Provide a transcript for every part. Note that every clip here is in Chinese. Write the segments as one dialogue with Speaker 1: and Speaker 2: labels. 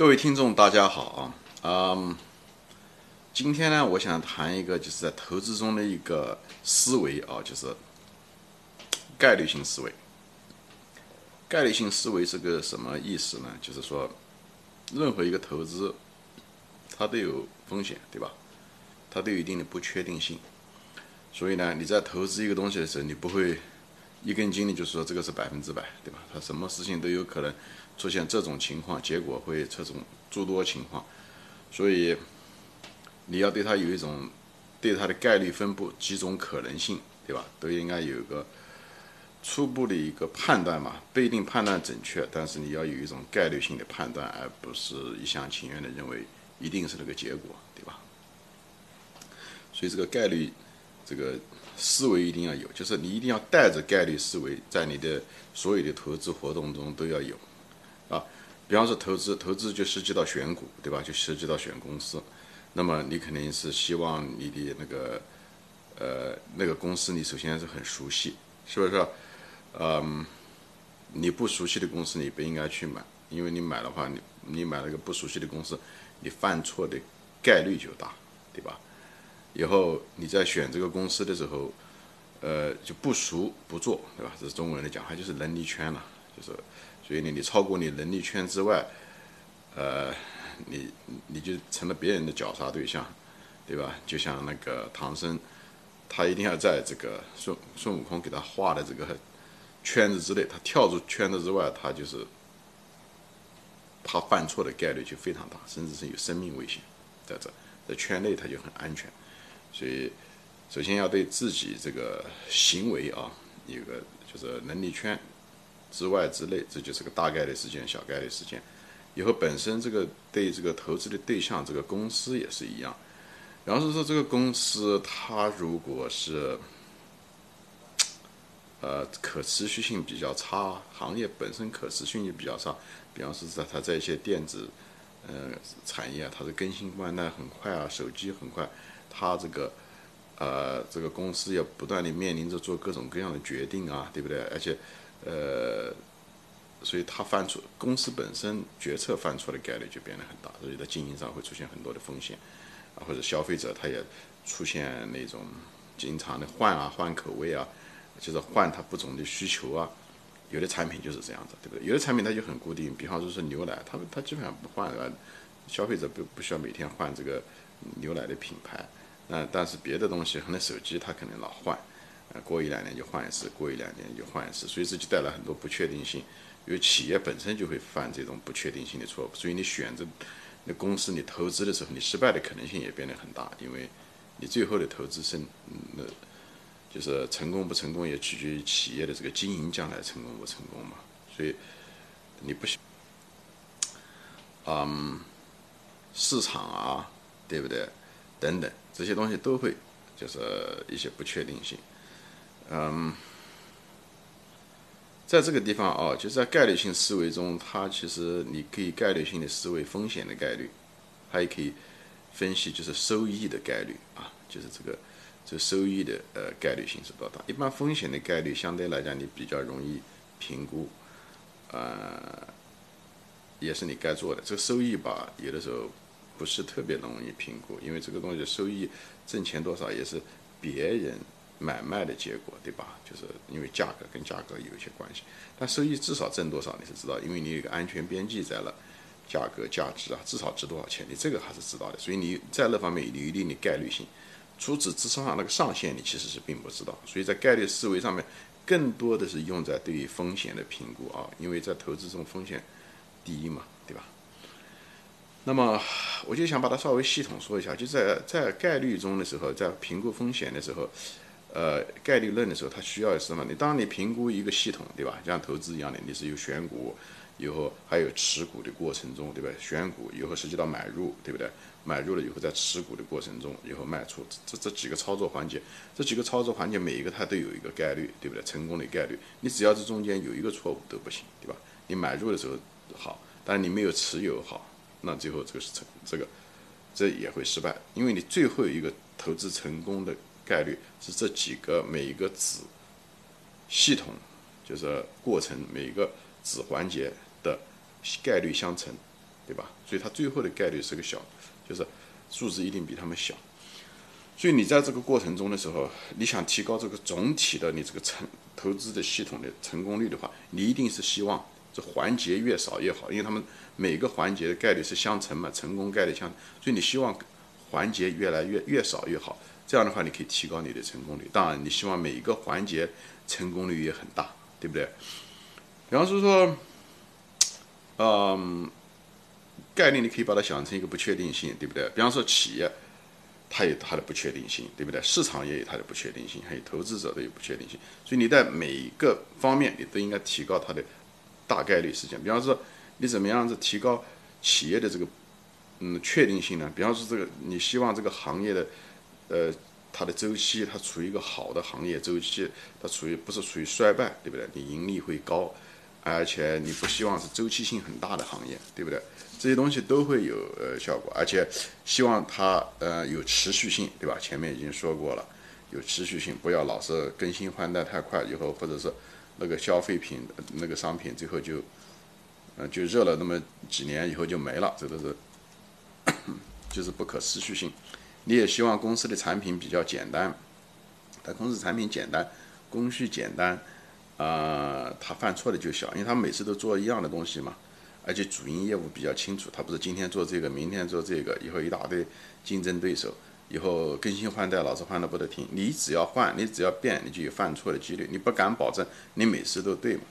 Speaker 1: 各位听众，大家好啊！嗯，今天呢，我想谈一个就是在投资中的一个思维啊，就是概率性思维。概率性思维是个什么意思呢？就是说，任何一个投资，它都有风险，对吧？它都有一定的不确定性。所以呢，你在投资一个东西的时候，你不会一根筋的就是说这个是百分之百，对吧？它什么事情都有可能。出现这种情况，结果会这种诸多情况，所以你要对它有一种对它的概率分布几种可能性，对吧？都应该有一个初步的一个判断嘛，不一定判断准确，但是你要有一种概率性的判断，而不是一厢情愿的认为一定是那个结果，对吧？所以这个概率这个思维一定要有，就是你一定要带着概率思维，在你的所有的投资活动中都要有。比方说投资，投资就涉及到选股，对吧？就涉及到选公司，那么你肯定是希望你的那个，呃，那个公司你首先是很熟悉，是不是？嗯，你不熟悉的公司你不应该去买，因为你买的话，你你买了个不熟悉的公司，你犯错的概率就大，对吧？以后你在选这个公司的时候，呃，就不熟不做，对吧？这是中国人的讲话，就是能力圈了，就是。所以呢，你超过你能力圈之外，呃，你你就成了别人的绞杀对象，对吧？就像那个唐僧，他一定要在这个孙孙悟空给他画的这个圈子之内，他跳出圈子之外，他就是他犯错的概率就非常大，甚至是有生命危险在这，在圈内他就很安全。所以，首先要对自己这个行为啊，一个就是能力圈。之外之内，这就是个大概率事件、小概率事件。以后本身这个对这个投资的对象，这个公司也是一样。然后是说这个公司它如果是，呃，可持续性比较差，行业本身可持续性比较差。比方说在它在一些电子，呃，产业它的更新换代很快啊，手机很快，它这个，呃，这个公司要不断的面临着做各种各样的决定啊，对不对？而且。呃，所以他犯错，公司本身决策犯错的概率就变得很大，所以在经营上会出现很多的风险，啊，或者消费者他也出现那种经常的换啊换口味啊，就是换他不同的需求啊，有的产品就是这样子，对不对？有的产品它就很固定，比方说是牛奶，它它基本上不换，消费者不不需要每天换这个牛奶的品牌，那但是别的东西，可能手机它可能老换。过一两年就换一次，过一两年就换一次，所以这就带来很多不确定性。因为企业本身就会犯这种不确定性的错误，所以你选择那公司，你投资的时候，你失败的可能性也变得很大。因为你最后的投资是，那就是成功不成功，也取决于企业的这个经营将来成功不成功嘛。所以你不，嗯，市场啊，对不对？等等这些东西都会就是一些不确定性。嗯，在这个地方哦，就在概率性思维中，它其实你可以概率性的思维风险的概率，它也可以分析就是收益的概率啊，就是这个这收益的呃概率性是多大？一般风险的概率相对来讲你比较容易评估，呃，也是你该做的。这个收益吧，有的时候不是特别容易评估，因为这个东西收益挣钱多少也是别人。买卖的结果，对吧？就是因为价格跟价格有一些关系，但收益至少挣多少你是知道，因为你有一个安全边际在了，价格价值啊，至少值多少钱，你这个还是知道的。所以你在那方面有一定的概率性，除此之上那个上限你其实是并不知道。所以在概率思维上面，更多的是用在对于风险的评估啊，因为在投资中风险第一嘛，对吧？那么我就想把它稍微系统说一下，就在在概率中的时候，在评估风险的时候。呃，概率论的时候，它需要什么？你当你评估一个系统，对吧？像投资一样的，你是有选股，以后还有持股的过程中，对吧？选股以后涉及到买入，对不对？买入了以后，在持股的过程中，以后卖出，这这几个操作环节，这几个操作环节每一个它都有一个概率，对不对？成功的概率，你只要这中间有一个错误都不行，对吧？你买入的时候好，但是你没有持有好，那最后这个是成这个，这也会失败，因为你最后一个投资成功的。概率是这几个每一个子系统，就是过程每一个子环节的概率相乘，对吧？所以它最后的概率是个小，就是数字一定比他们小。所以你在这个过程中的时候，你想提高这个总体的你这个成投资的系统的成功率的话，你一定是希望这环节越少越好，因为他们每个环节的概率是相乘嘛，成功概率相，所以你希望环节越来越越少越好。这样的话，你可以提高你的成功率。当然，你希望每一个环节成功率也很大，对不对？比方说，嗯，概念你可以把它想成一个不确定性，对不对？比方说企业。它有它的不确定性，对不对？市场也有它的不确定性，还有投资者都有不确定性。所以你在每一个方面，你都应该提高它的大概率事件。比方说，你怎么样子提高企业的这个嗯确定性呢？比方说，这个你希望这个行业的呃它的周期，它处于一个好的行业周期，它处于不是处于衰败，对不对？你盈利会高，而且你不希望是周期性很大的行业，对不对？这些东西都会有呃效果，而且希望它呃有持续性，对吧？前面已经说过了，有持续性，不要老是更新换代太快，以后或者是那个消费品那个商品最后就嗯就热了那么几年以后就没了，这都是 就是不可持续性。你也希望公司的产品比较简单，它公司产品简单，工序简单，啊，它犯错的就小，因为它每次都做一样的东西嘛。而且主营业务比较清楚，他不是今天做这个，明天做这个，以后一大堆竞争对手，以后更新换代老是换的不得停。你只要换，你只要变，你就有犯错的几率。你不敢保证你每次都对嘛？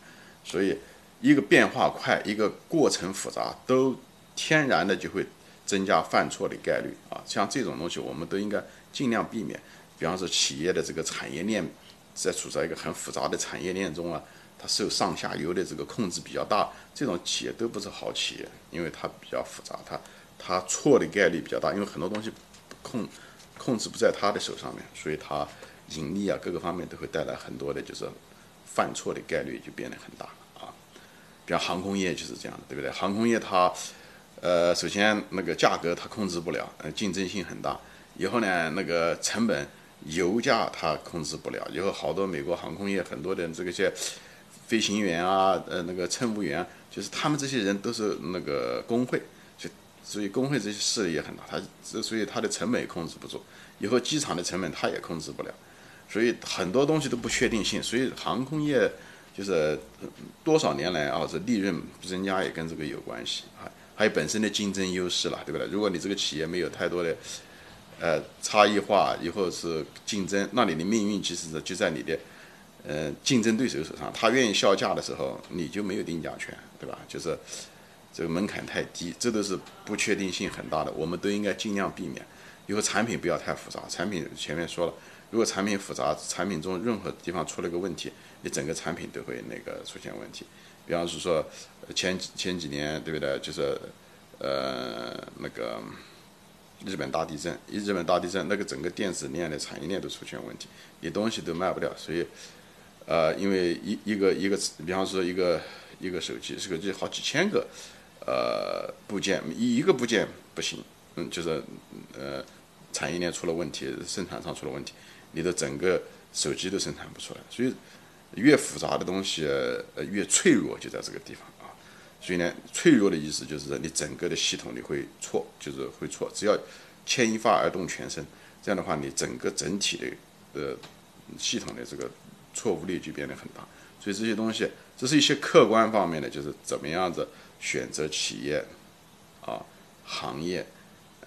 Speaker 1: 所以一个变化快，一个过程复杂，都天然的就会增加犯错的概率啊。像这种东西，我们都应该尽量避免。比方说企业的这个产业链在处在一个很复杂的产业链中啊。它受上下游的这个控制比较大，这种企业都不是好企业，因为它比较复杂，它它错的概率比较大，因为很多东西控控制不在他的手上面，所以它盈利啊各个方面都会带来很多的，就是犯错的概率就变得很大啊。比方航空业就是这样的，对不对？航空业它呃首先那个价格它控制不了，呃竞争性很大，以后呢那个成本油价它控制不了，以后好多美国航空业很多的这个些。飞行员啊，呃，那个乘务员，就是他们这些人都是那个工会，就所以工会这些势力也很大，他这所以他的成本也控制不住，以后机场的成本他也控制不了，所以很多东西都不确定性，所以航空业就是多少年来啊，这利润增加也跟这个有关系。啊，还有本身的竞争优势了，对不对？如果你这个企业没有太多的呃差异化，以后是竞争，那你的命运其实是就在你的。呃，竞争对手手上，他愿意销价的时候，你就没有定价权，对吧？就是这个门槛太低，这都是不确定性很大的，我们都应该尽量避免。以后产品不要太复杂，产品前面说了，如果产品复杂，产品中任何地方出了个问题，你整个产品都会那个出现问题。比方是说，前前几年对不对？就是呃那个日本大地震，一日本大地震，那个整个电子链的产业链都出现问题，你东西都卖不掉，所以。呃，因为一一个一个，比方说一个一个手机，手机好几千个，呃，部件一一个部件不行，嗯，就是呃，产业链出了问题，生产上出了问题，你的整个手机都生产不出来。所以越复杂的东西，呃，越脆弱，就在这个地方啊。所以呢，脆弱的意思就是你整个的系统你会错，就是会错。只要牵一发而动全身，这样的话，你整个整体的呃系统的这个。错误率就变得很大，所以这些东西，这是一些客观方面的，就是怎么样子选择企业，啊，行业，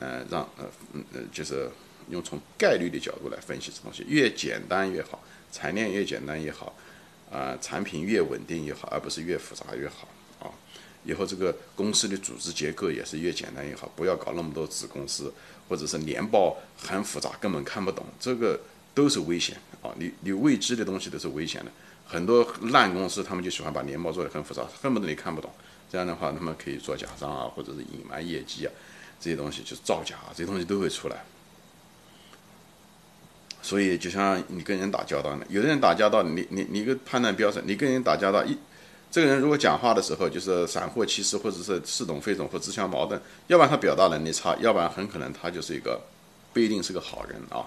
Speaker 1: 呃，让呃嗯，就是用从概率的角度来分析这东西，越简单越好，产业链越简单越好，啊，产品越稳定越好，而不是越复杂越好啊。以后这个公司的组织结构也是越简单越好，不要搞那么多子公司，或者是年报很复杂，根本看不懂这个。都是危险啊！你你未知的东西都是危险的。很多烂公司，他们就喜欢把年报做得很复杂，恨不得你看不懂。这样的话，他们可以做假账啊，或者是隐瞒业绩啊，这些东西就造假，这些东西都会出来。所以，就像你跟人打交道呢，有的人打交道，你你你一个判断标准，你跟人打交道，一这个人如果讲话的时候就是闪货其实，或者是似懂非懂或自相矛盾，要不然他表达能力差，要不然很可能他就是一个不一定是个好人啊。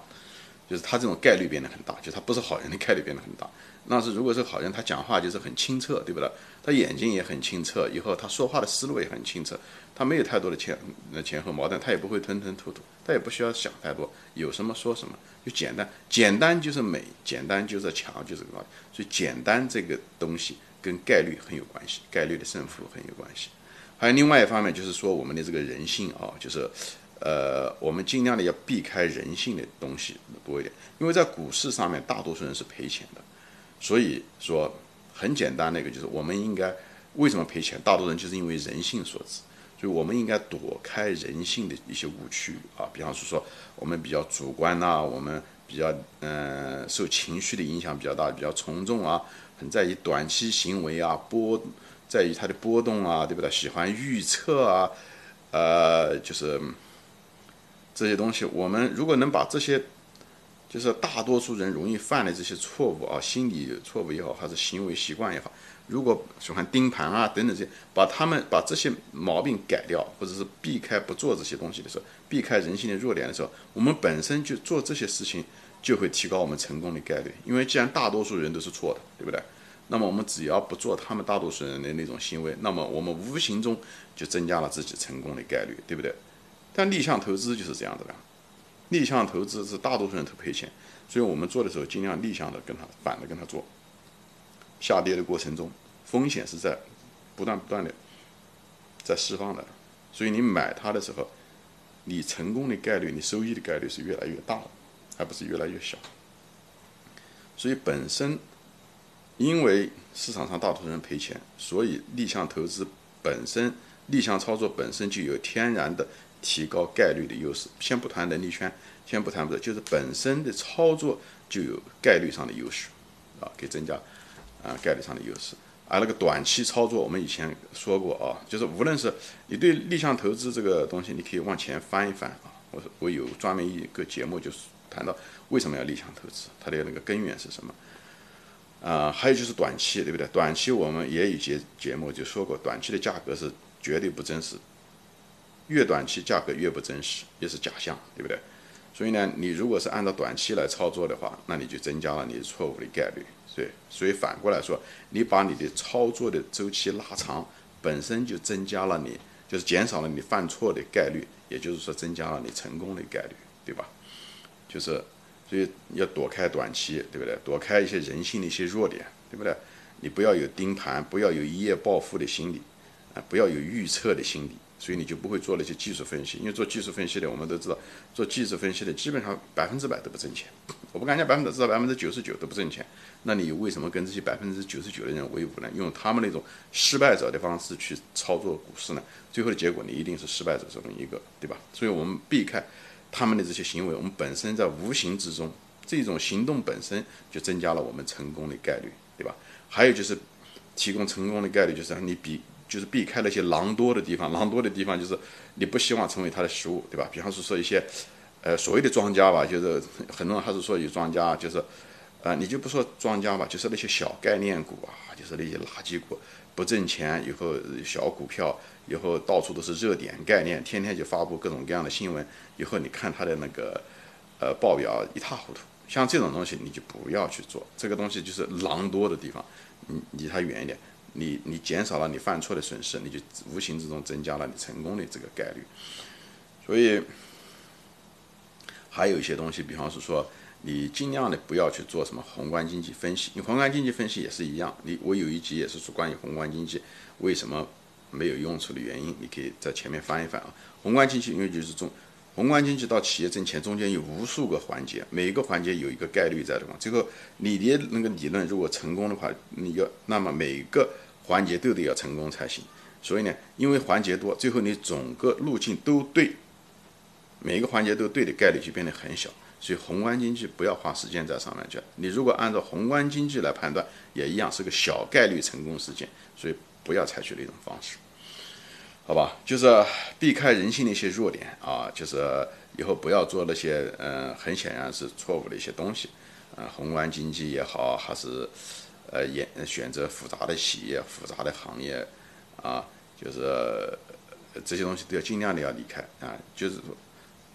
Speaker 1: 就是他这种概率变得很大，就他不是好人的概率变得很大。那是如果是好人，他讲话就是很清澈，对不对？他眼睛也很清澈，以后他说话的思路也很清澈，他没有太多的前那前后矛盾，他也不会吞吞吐吐，他也不需要想太多，有什么说什么，就简单，简单就是美，简单就是强，就是高，所以简单这个东西跟概率很有关系，概率的胜负很有关系。还有另外一方面就是说我们的这个人性啊，就是，呃，我们尽量的要避开人性的东西多一点，因为在股市上面大多数人是赔钱的，所以说。很简单的一个就是，我们应该为什么赔钱？大多数人就是因为人性所致，所以我们应该躲开人性的一些误区啊。比方说，我们比较主观呐，我们比较嗯受情绪的影响比较大，比较从众啊，很在意短期行为啊，波在于它的波动啊，对不对？喜欢预测啊，呃，就是这些东西。我们如果能把这些就是大多数人容易犯的这些错误啊，心理错误也好，还是行为习惯也好，如果喜欢盯盘啊等等这些，把他们把这些毛病改掉，或者是避开不做这些东西的时候，避开人性的弱点的时候，我们本身就做这些事情，就会提高我们成功的概率。因为既然大多数人都是错的，对不对？那么我们只要不做他们大多数人的那种行为，那么我们无形中就增加了自己成功的概率，对不对？但逆向投资就是这样子的。逆向投资是大多数人都赔钱，所以我们做的时候尽量逆向的跟他反的跟他做。下跌的过程中，风险是在不断不断的在释放的，所以你买它的时候，你成功的概率、你收益的概率是越来越大，而不是越来越小。所以本身因为市场上大多数人赔钱，所以逆向投资本身、逆向操作本身就有天然的。提高概率的优势，先不谈能力圈，先不谈不就是本身的操作就有概率上的优势，啊，可以增加啊概率上的优势。而那个短期操作，我们以前说过啊，就是无论是你对逆向投资这个东西，你可以往前翻一翻啊。我我有专门一个节目，就是谈到为什么要逆向投资，它的那个根源是什么。啊，还有就是短期，对不对？短期我们也有节节目就说过，短期的价格是绝对不真实。越短期价格越不真实，越是假象，对不对？所以呢，你如果是按照短期来操作的话，那你就增加了你错误的概率。所以，所以反过来说，你把你的操作的周期拉长，本身就增加了你，就是减少了你犯错的概率，也就是说增加了你成功的概率，对吧？就是，所以要躲开短期，对不对？躲开一些人性的一些弱点，对不对？你不要有盯盘，不要有一夜暴富的心理，啊，不要有预测的心理。所以你就不会做那些技术分析，因为做技术分析的，我们都知道，做技术分析的基本上百分之百都不挣钱。我不敢讲百分之至少百分之九十九都不挣钱。那你为什么跟这些百分之九十九的人为伍呢？用他们那种失败者的方式去操作股市呢？最后的结果你一定是失败者中的一个，对吧？所以我们避开他们的这些行为，我们本身在无形之中，这种行动本身就增加了我们成功的概率，对吧？还有就是提供成功的概率，就是你比。就是避开那些狼多的地方，狼多的地方就是你不希望成为它的食物，对吧？比方说说一些，呃，所谓的庄家吧，就是很多人还是说有庄家，就是，呃，你就不说庄家吧，就是那些小概念股啊，就是那些垃圾股，不挣钱，以后小股票，以后到处都是热点概念，天天就发布各种各样的新闻，以后你看它的那个，呃，报表一塌糊涂，像这种东西你就不要去做，这个东西就是狼多的地方，你离它远一点。你你减少了你犯错的损失，你就无形之中增加了你成功的这个概率。所以还有一些东西，比方是说，你尽量的不要去做什么宏观经济分析。你宏观经济分析也是一样，你我有一集也是说关于宏观经济为什么没有用处的原因，你可以在前面翻一翻啊。宏观经济因为就是中。宏观经济到企业挣钱中间有无数个环节，每一个环节有一个概率在的嘛。最后你的那个理论如果成功的话，你要那么每个环节都得要成功才行。所以呢，因为环节多，最后你整个路径都对，每一个环节都对的概率就变得很小。所以宏观经济不要花时间在上面去。你如果按照宏观经济来判断，也一样是个小概率成功事件。所以不要采取那种方式。好吧，就是避开人性的一些弱点啊，就是以后不要做那些嗯，很显然是错误的一些东西，啊，宏观经济也好，还是呃，也选择复杂的企业、复杂的行业啊，就是这些东西都要尽量的要离开啊，就是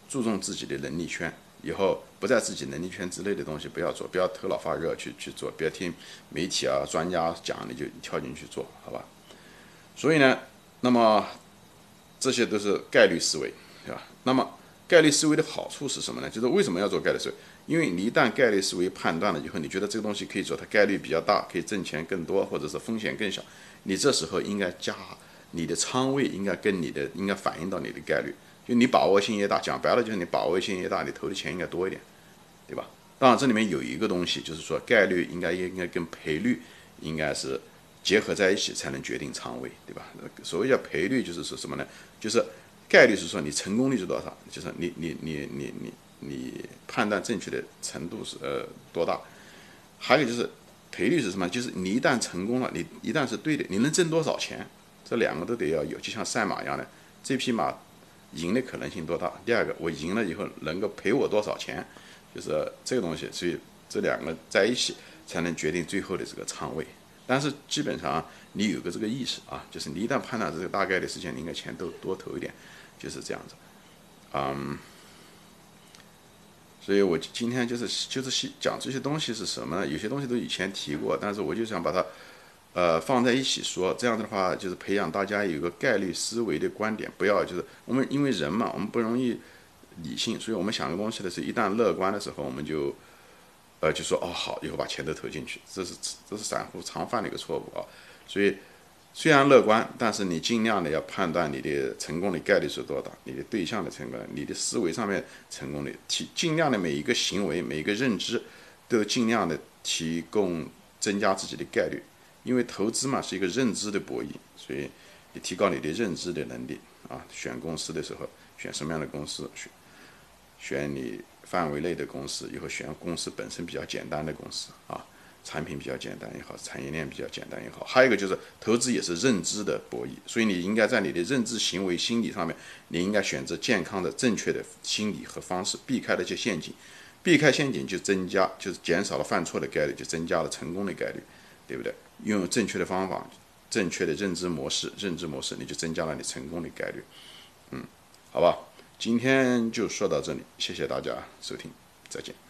Speaker 1: 注重自己的能力圈，以后不在自己能力圈之内的东西不要做，不要头脑发热去去做，不要听媒体啊专家讲你就跳进去做好吧。所以呢，那么这些都是概率思维，对吧？那么概率思维的好处是什么呢？就是为什么要做概率思维？因为你一旦概率思维判断了以后，你觉得这个东西可以做，它概率比较大，可以挣钱更多，或者是风险更小，你这时候应该加你的仓位，应该跟你的应该反映到你的概率。就你把握性越大，讲白了就是你把握性越大，你投的钱应该多一点，对吧？当然这里面有一个东西，就是说概率应该应该跟赔率应该是结合在一起才能决定仓位，对吧？所谓叫赔率就是说什么呢？就是概率是说你成功率是多少，就是你你你你你你判断正确的程度是呃多大？还有就是赔率是什么？就是你一旦成功了，你一旦是对的，你能挣多少钱？这两个都得要有，就像赛马一样的，这匹马。赢的可能性多大？第二个，我赢了以后能够赔我多少钱？就是这个东西，所以这两个在一起才能决定最后的这个仓位。但是基本上你有个这个意识啊，就是你一旦判断这个大概率事件，你应该钱都多投一点，就是这样子。嗯，所以我今天就是就是讲这些东西是什么呢？有些东西都以前提过，但是我就想把它。呃，放在一起说，这样的话就是培养大家有一个概率思维的观点，不要就是我们因为人嘛，我们不容易理性，所以我们想个东西的时候，一旦乐观的时候，我们就呃就说哦好，以后把钱都投进去，这是这是散户常犯的一个错误啊。所以虽然乐观，但是你尽量的要判断你的成功的概率是多大，你的对象的成功，你的思维上面成功的提，尽量的每一个行为，每一个认知，都尽量的提供增加自己的概率。因为投资嘛是一个认知的博弈，所以你提高你的认知的能力啊。选公司的时候，选什么样的公司？选选你范围内的公司，以后选公司本身比较简单的公司啊，产品比较简单也好，产业链比较简单也好。还有一个就是投资也是认知的博弈，所以你应该在你的认知、行为、心理上面，你应该选择健康的、正确的心理和方式，避开那些陷阱。避开陷阱就增加，就是减少了犯错的概率，就增加了成功的概率，对不对？用正确的方法，正确的认知模式，认知模式你就增加了你成功的概率。嗯，好吧，今天就说到这里，谢谢大家收听，再见。